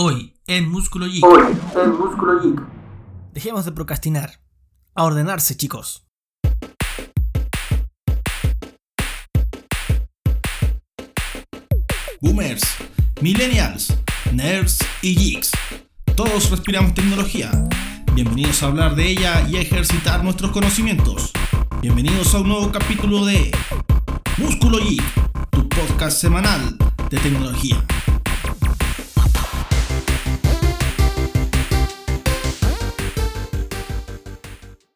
Hoy en Músculo Geek. Hoy en Músculo Geek. Dejemos de procrastinar. A ordenarse, chicos. Boomers, Millennials, Nerds y Geeks. Todos respiramos tecnología. Bienvenidos a hablar de ella y a ejercitar nuestros conocimientos. Bienvenidos a un nuevo capítulo de Músculo Geek, tu podcast semanal de tecnología.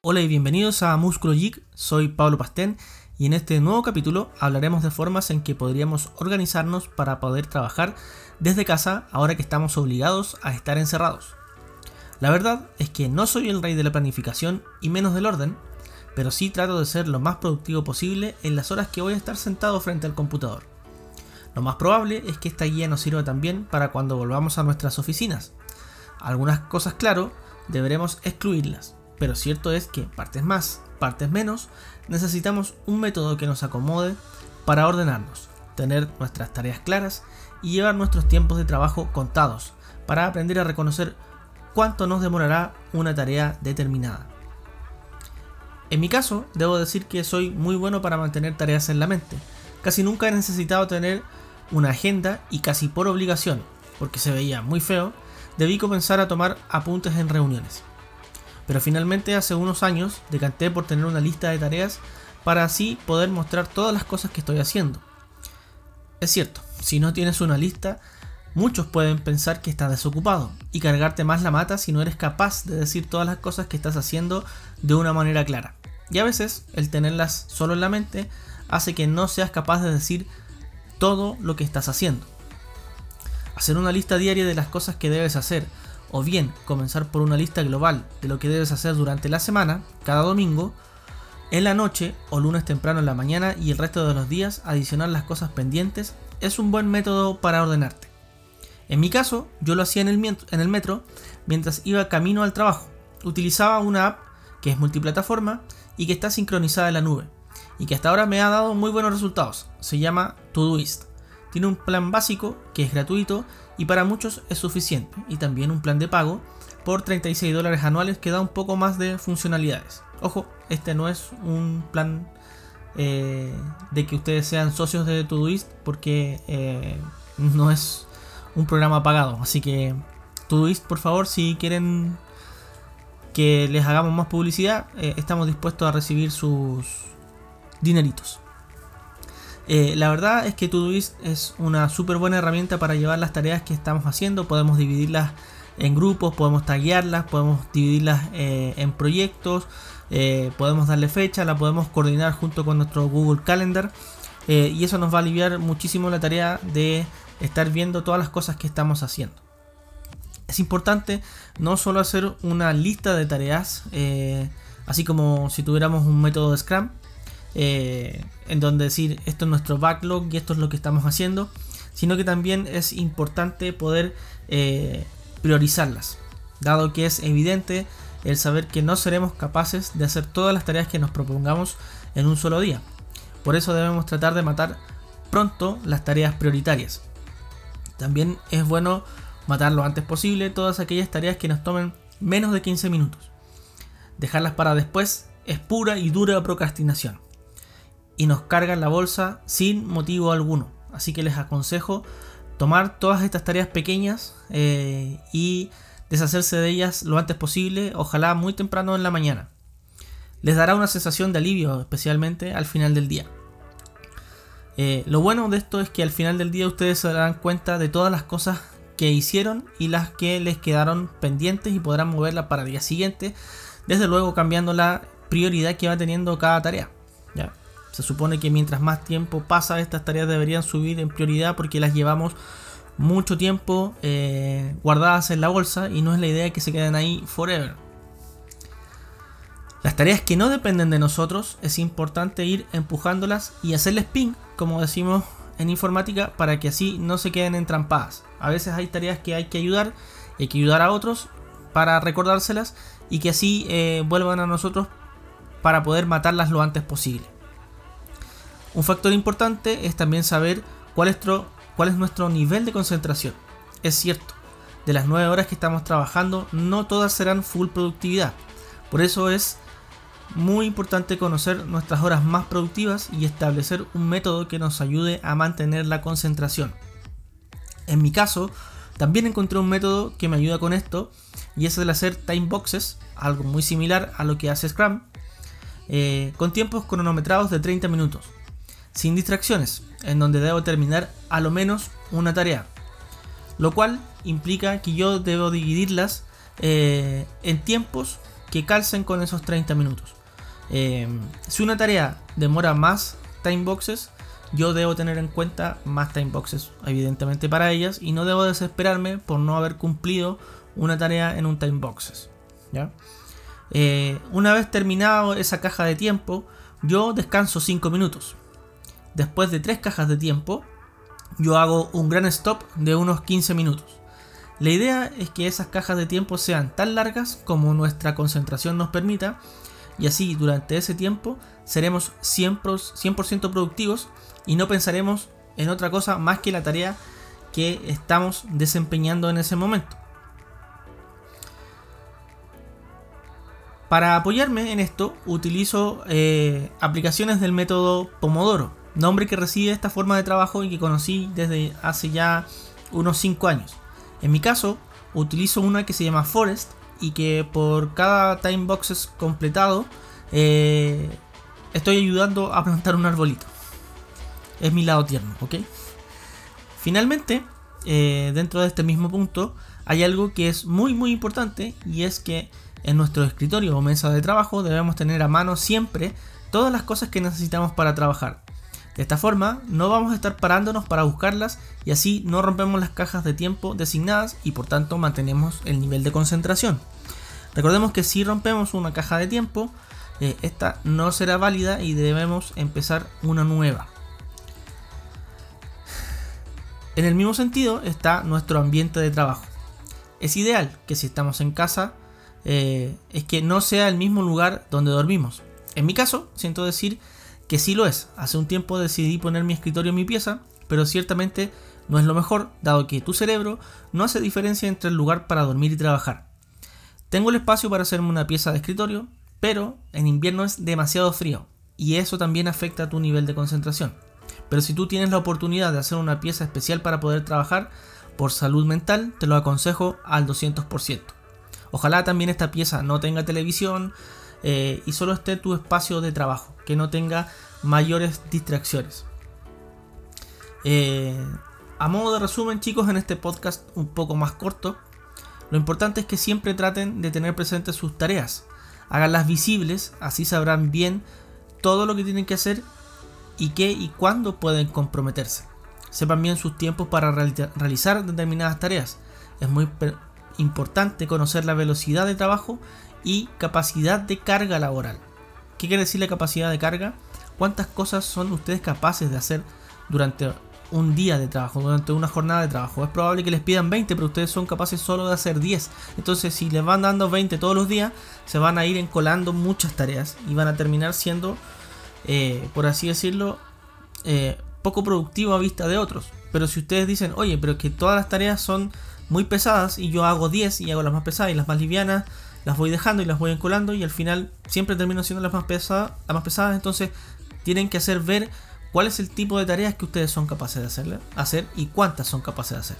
Hola y bienvenidos a Músculo Geek, soy Pablo Pastén y en este nuevo capítulo hablaremos de formas en que podríamos organizarnos para poder trabajar desde casa ahora que estamos obligados a estar encerrados. La verdad es que no soy el rey de la planificación y menos del orden, pero sí trato de ser lo más productivo posible en las horas que voy a estar sentado frente al computador. Lo más probable es que esta guía nos sirva también para cuando volvamos a nuestras oficinas. Algunas cosas, claro, deberemos excluirlas pero cierto es que partes más, partes menos, necesitamos un método que nos acomode para ordenarnos, tener nuestras tareas claras y llevar nuestros tiempos de trabajo contados para aprender a reconocer cuánto nos demorará una tarea determinada. En mi caso, debo decir que soy muy bueno para mantener tareas en la mente. Casi nunca he necesitado tener una agenda y casi por obligación, porque se veía muy feo, debí comenzar a tomar apuntes en reuniones. Pero finalmente hace unos años decanté por tener una lista de tareas para así poder mostrar todas las cosas que estoy haciendo. Es cierto, si no tienes una lista, muchos pueden pensar que estás desocupado y cargarte más la mata si no eres capaz de decir todas las cosas que estás haciendo de una manera clara. Y a veces el tenerlas solo en la mente hace que no seas capaz de decir todo lo que estás haciendo. Hacer una lista diaria de las cosas que debes hacer o bien comenzar por una lista global de lo que debes hacer durante la semana, cada domingo, en la noche o lunes temprano en la mañana y el resto de los días adicionar las cosas pendientes es un buen método para ordenarte. En mi caso, yo lo hacía en el, metro mientras iba camino al trabajo. Utilizaba una app que es multiplataforma y que está sincronizada en la nube y que hasta ahora me ha dado muy buenos resultados. Se llama Todoist. Tiene un plan básico que es gratuito y para muchos es suficiente, y también un plan de pago por 36 dólares anuales que da un poco más de funcionalidades. Ojo, este no es un plan eh, de que ustedes sean socios de Todoist porque eh, no es un programa pagado, así que Todoist por favor si quieren que les hagamos más publicidad, eh, estamos dispuestos a recibir sus dineritos. Eh, la verdad es que Todoist es una súper buena herramienta para llevar las tareas que estamos haciendo. Podemos dividirlas en grupos, podemos taguearlas, podemos dividirlas eh, en proyectos, eh, podemos darle fecha, la podemos coordinar junto con nuestro Google Calendar. y eso nos va a aliviar muchísimo la tarea de estar viendo todas las cosas que estamos haciendo. Es importante no solo hacer una lista de tareas, así como si tuviéramos un método de Scrum, eh, en donde decir esto es nuestro backlog y esto es lo que estamos haciendo, sino que también es importante poder eh, priorizarlas, dado que es evidente el saber que no seremos capaces de hacer todas las tareas que nos propongamos en un solo día. Por eso debemos tratar de matar pronto las tareas prioritarias. También es bueno matar lo antes posible todas aquellas tareas que nos tomen menos de 15 minutos. Dejarlas para después es pura y dura procrastinación y nos cargan la bolsa sin motivo alguno. Así que les aconsejo tomar todas estas tareas pequeñas eh, y deshacerse de ellas lo antes posible, ojalá muy temprano en la mañana. Les dará una sensación de alivio, especialmente al final del día. Eh, lo bueno de esto es que al final del día ustedes se darán cuenta de todas las cosas que hicieron y las que les quedaron pendientes y podrán moverlas para el día siguiente, desde luego cambiando la prioridad que va teniendo cada tarea. ¿ya? Se supone que mientras más tiempo pasa, estas tareas deberían subir en prioridad porque las llevamos mucho tiempo eh, guardadas en la bolsa y no es la idea que se queden ahí forever. Las tareas que no dependen de nosotros es importante ir empujándolas y hacerles ping, como decimos en informática, para que así no se queden entrampadas. A veces hay tareas que hay que ayudar, hay que ayudar a otros para recordárselas y que así eh, vuelvan a nosotros para poder matarlas lo antes posible. Un factor importante es también saber cuál es, nuestro, nivel de concentración. Es cierto, de las 9 horas que estamos trabajando, no todas serán full productividad. Por eso es muy importante conocer nuestras horas más productivas y establecer un método que nos ayude a mantener la concentración. En mi caso, también encontré un método que me ayuda con esto y es el hacer time boxes, algo muy similar a lo que hace Scrum, eh, con tiempos cronometrados de 30 minutos, sin distracciones, en donde debo terminar a lo menos una tarea, lo cual implica que yo debo dividirlas eh, en tiempos que calcen con esos 30 minutos. Eh, si una tarea demora más time boxes, yo debo tener en cuenta más time boxes, evidentemente para ellas, y no debo desesperarme por no haber cumplido una tarea en un time boxes. ¿ya? Eh, una vez terminado esa caja de tiempo, yo descanso 5 minutos. Después de 3 cajas de tiempo, yo hago un gran stop de unos 15 minutos. La idea es que esas cajas de tiempo sean tan largas como nuestra concentración nos permita y así durante ese tiempo seremos 100%, productivos y no pensaremos en otra cosa más que la tarea que estamos desempeñando en ese momento. Para apoyarme en esto utilizo eh, aplicaciones del método Pomodoro, nombre que recibe esta forma de trabajo y que conocí desde hace ya unos 5 años. En mi caso, utilizo una que se llama Forest y que por cada time boxes completado eh, estoy ayudando a plantar un arbolito. Es mi lado tierno, ¿ok? Finalmente, eh, dentro de este mismo punto, hay algo que es muy muy importante y es que en nuestro escritorio o mesa de trabajo debemos tener a mano siempre todas las cosas que necesitamos para trabajar. De esta forma, no vamos a estar parándonos para buscarlas y así no rompemos las cajas de tiempo designadas y por tanto mantenemos el nivel de concentración. Recordemos que si rompemos una caja de tiempo, eh, esta no será válida y debemos empezar una nueva. En el mismo sentido está nuestro ambiente de trabajo. Es ideal que si estamos en casa, eh, es que no sea el mismo lugar donde dormimos. En mi caso, siento decir que sí lo es. Hace un tiempo decidí poner mi escritorio en mi pieza, pero ciertamente no es lo mejor, dado que tu cerebro no hace diferencia entre el lugar para dormir y trabajar. Tengo el espacio para hacerme una pieza de escritorio, pero en invierno es demasiado frío y eso también afecta a tu nivel de concentración. Pero si tú tienes la oportunidad de hacer una pieza especial para poder trabajar, por salud mental te lo aconsejo al 200%. Ojalá también esta pieza no tenga televisión, eh, y solo esté tu espacio de trabajo, que no tenga mayores distracciones. Eh, a modo de resumen, chicos, en este podcast un poco más corto, lo importante es que siempre traten de tener presentes sus tareas, háganlas visibles, así sabrán bien todo lo que tienen que hacer y qué y cuándo pueden comprometerse. Sepan bien sus tiempos para realizar determinadas tareas. Es muy importante conocer la velocidad de trabajo y capacidad de carga laboral. ¿Qué quiere decir la capacidad de carga? ¿Cuántas cosas son ustedes capaces de hacer durante un día de trabajo, durante una jornada de trabajo? Es probable que les pidan 20, pero ustedes son capaces solo de hacer 10. Entonces, si les van dando 20 todos los días, se van a ir encolando muchas tareas y van a terminar siendo, eh, por así decirlo, eh, poco productivo a vista de otros. Pero si ustedes dicen, oye, pero que todas las tareas son muy pesadas y yo hago 10 y hago las más pesadas y las más livianas, las voy dejando y las voy encolando y al final siempre termino siendo las más pesadas, las más pesadas, entonces tienen que hacer ver cuál es el tipo de tareas que ustedes son capaces de hacer, hacer y cuántas son capaces de hacer.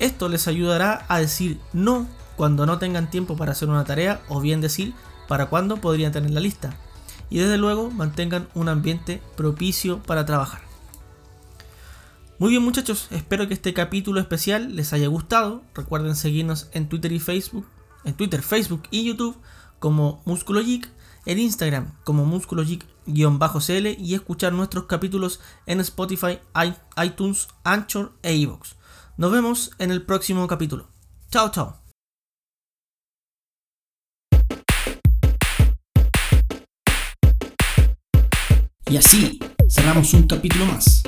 Esto les ayudará a decir no cuando no tengan tiempo para hacer una tarea o bien decir para cuándo podrían tener la lista. Y desde luego mantengan un ambiente propicio para trabajar. Muy bien muchachos, espero que este capítulo especial les haya gustado. Recuerden seguirnos en Twitter y Facebook, en Twitter, Facebook y YouTube como Músculo en Instagram como Músculo Geek-cl y escuchar nuestros capítulos en Spotify, iTunes, Anchor e iVoox. Nos vemos en el próximo capítulo. Chao, chao. Y así cerramos un capítulo más.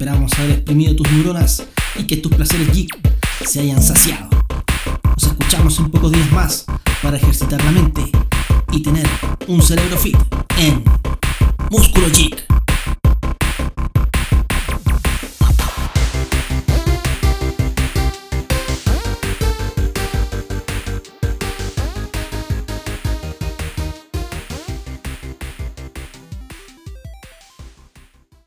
Esperamos haber exprimido tus neuronas y que tus placeres geek se hayan saciado. Nos escuchamos en pocos días más para ejercitar la mente y tener un cerebro fit en Músculo Geek.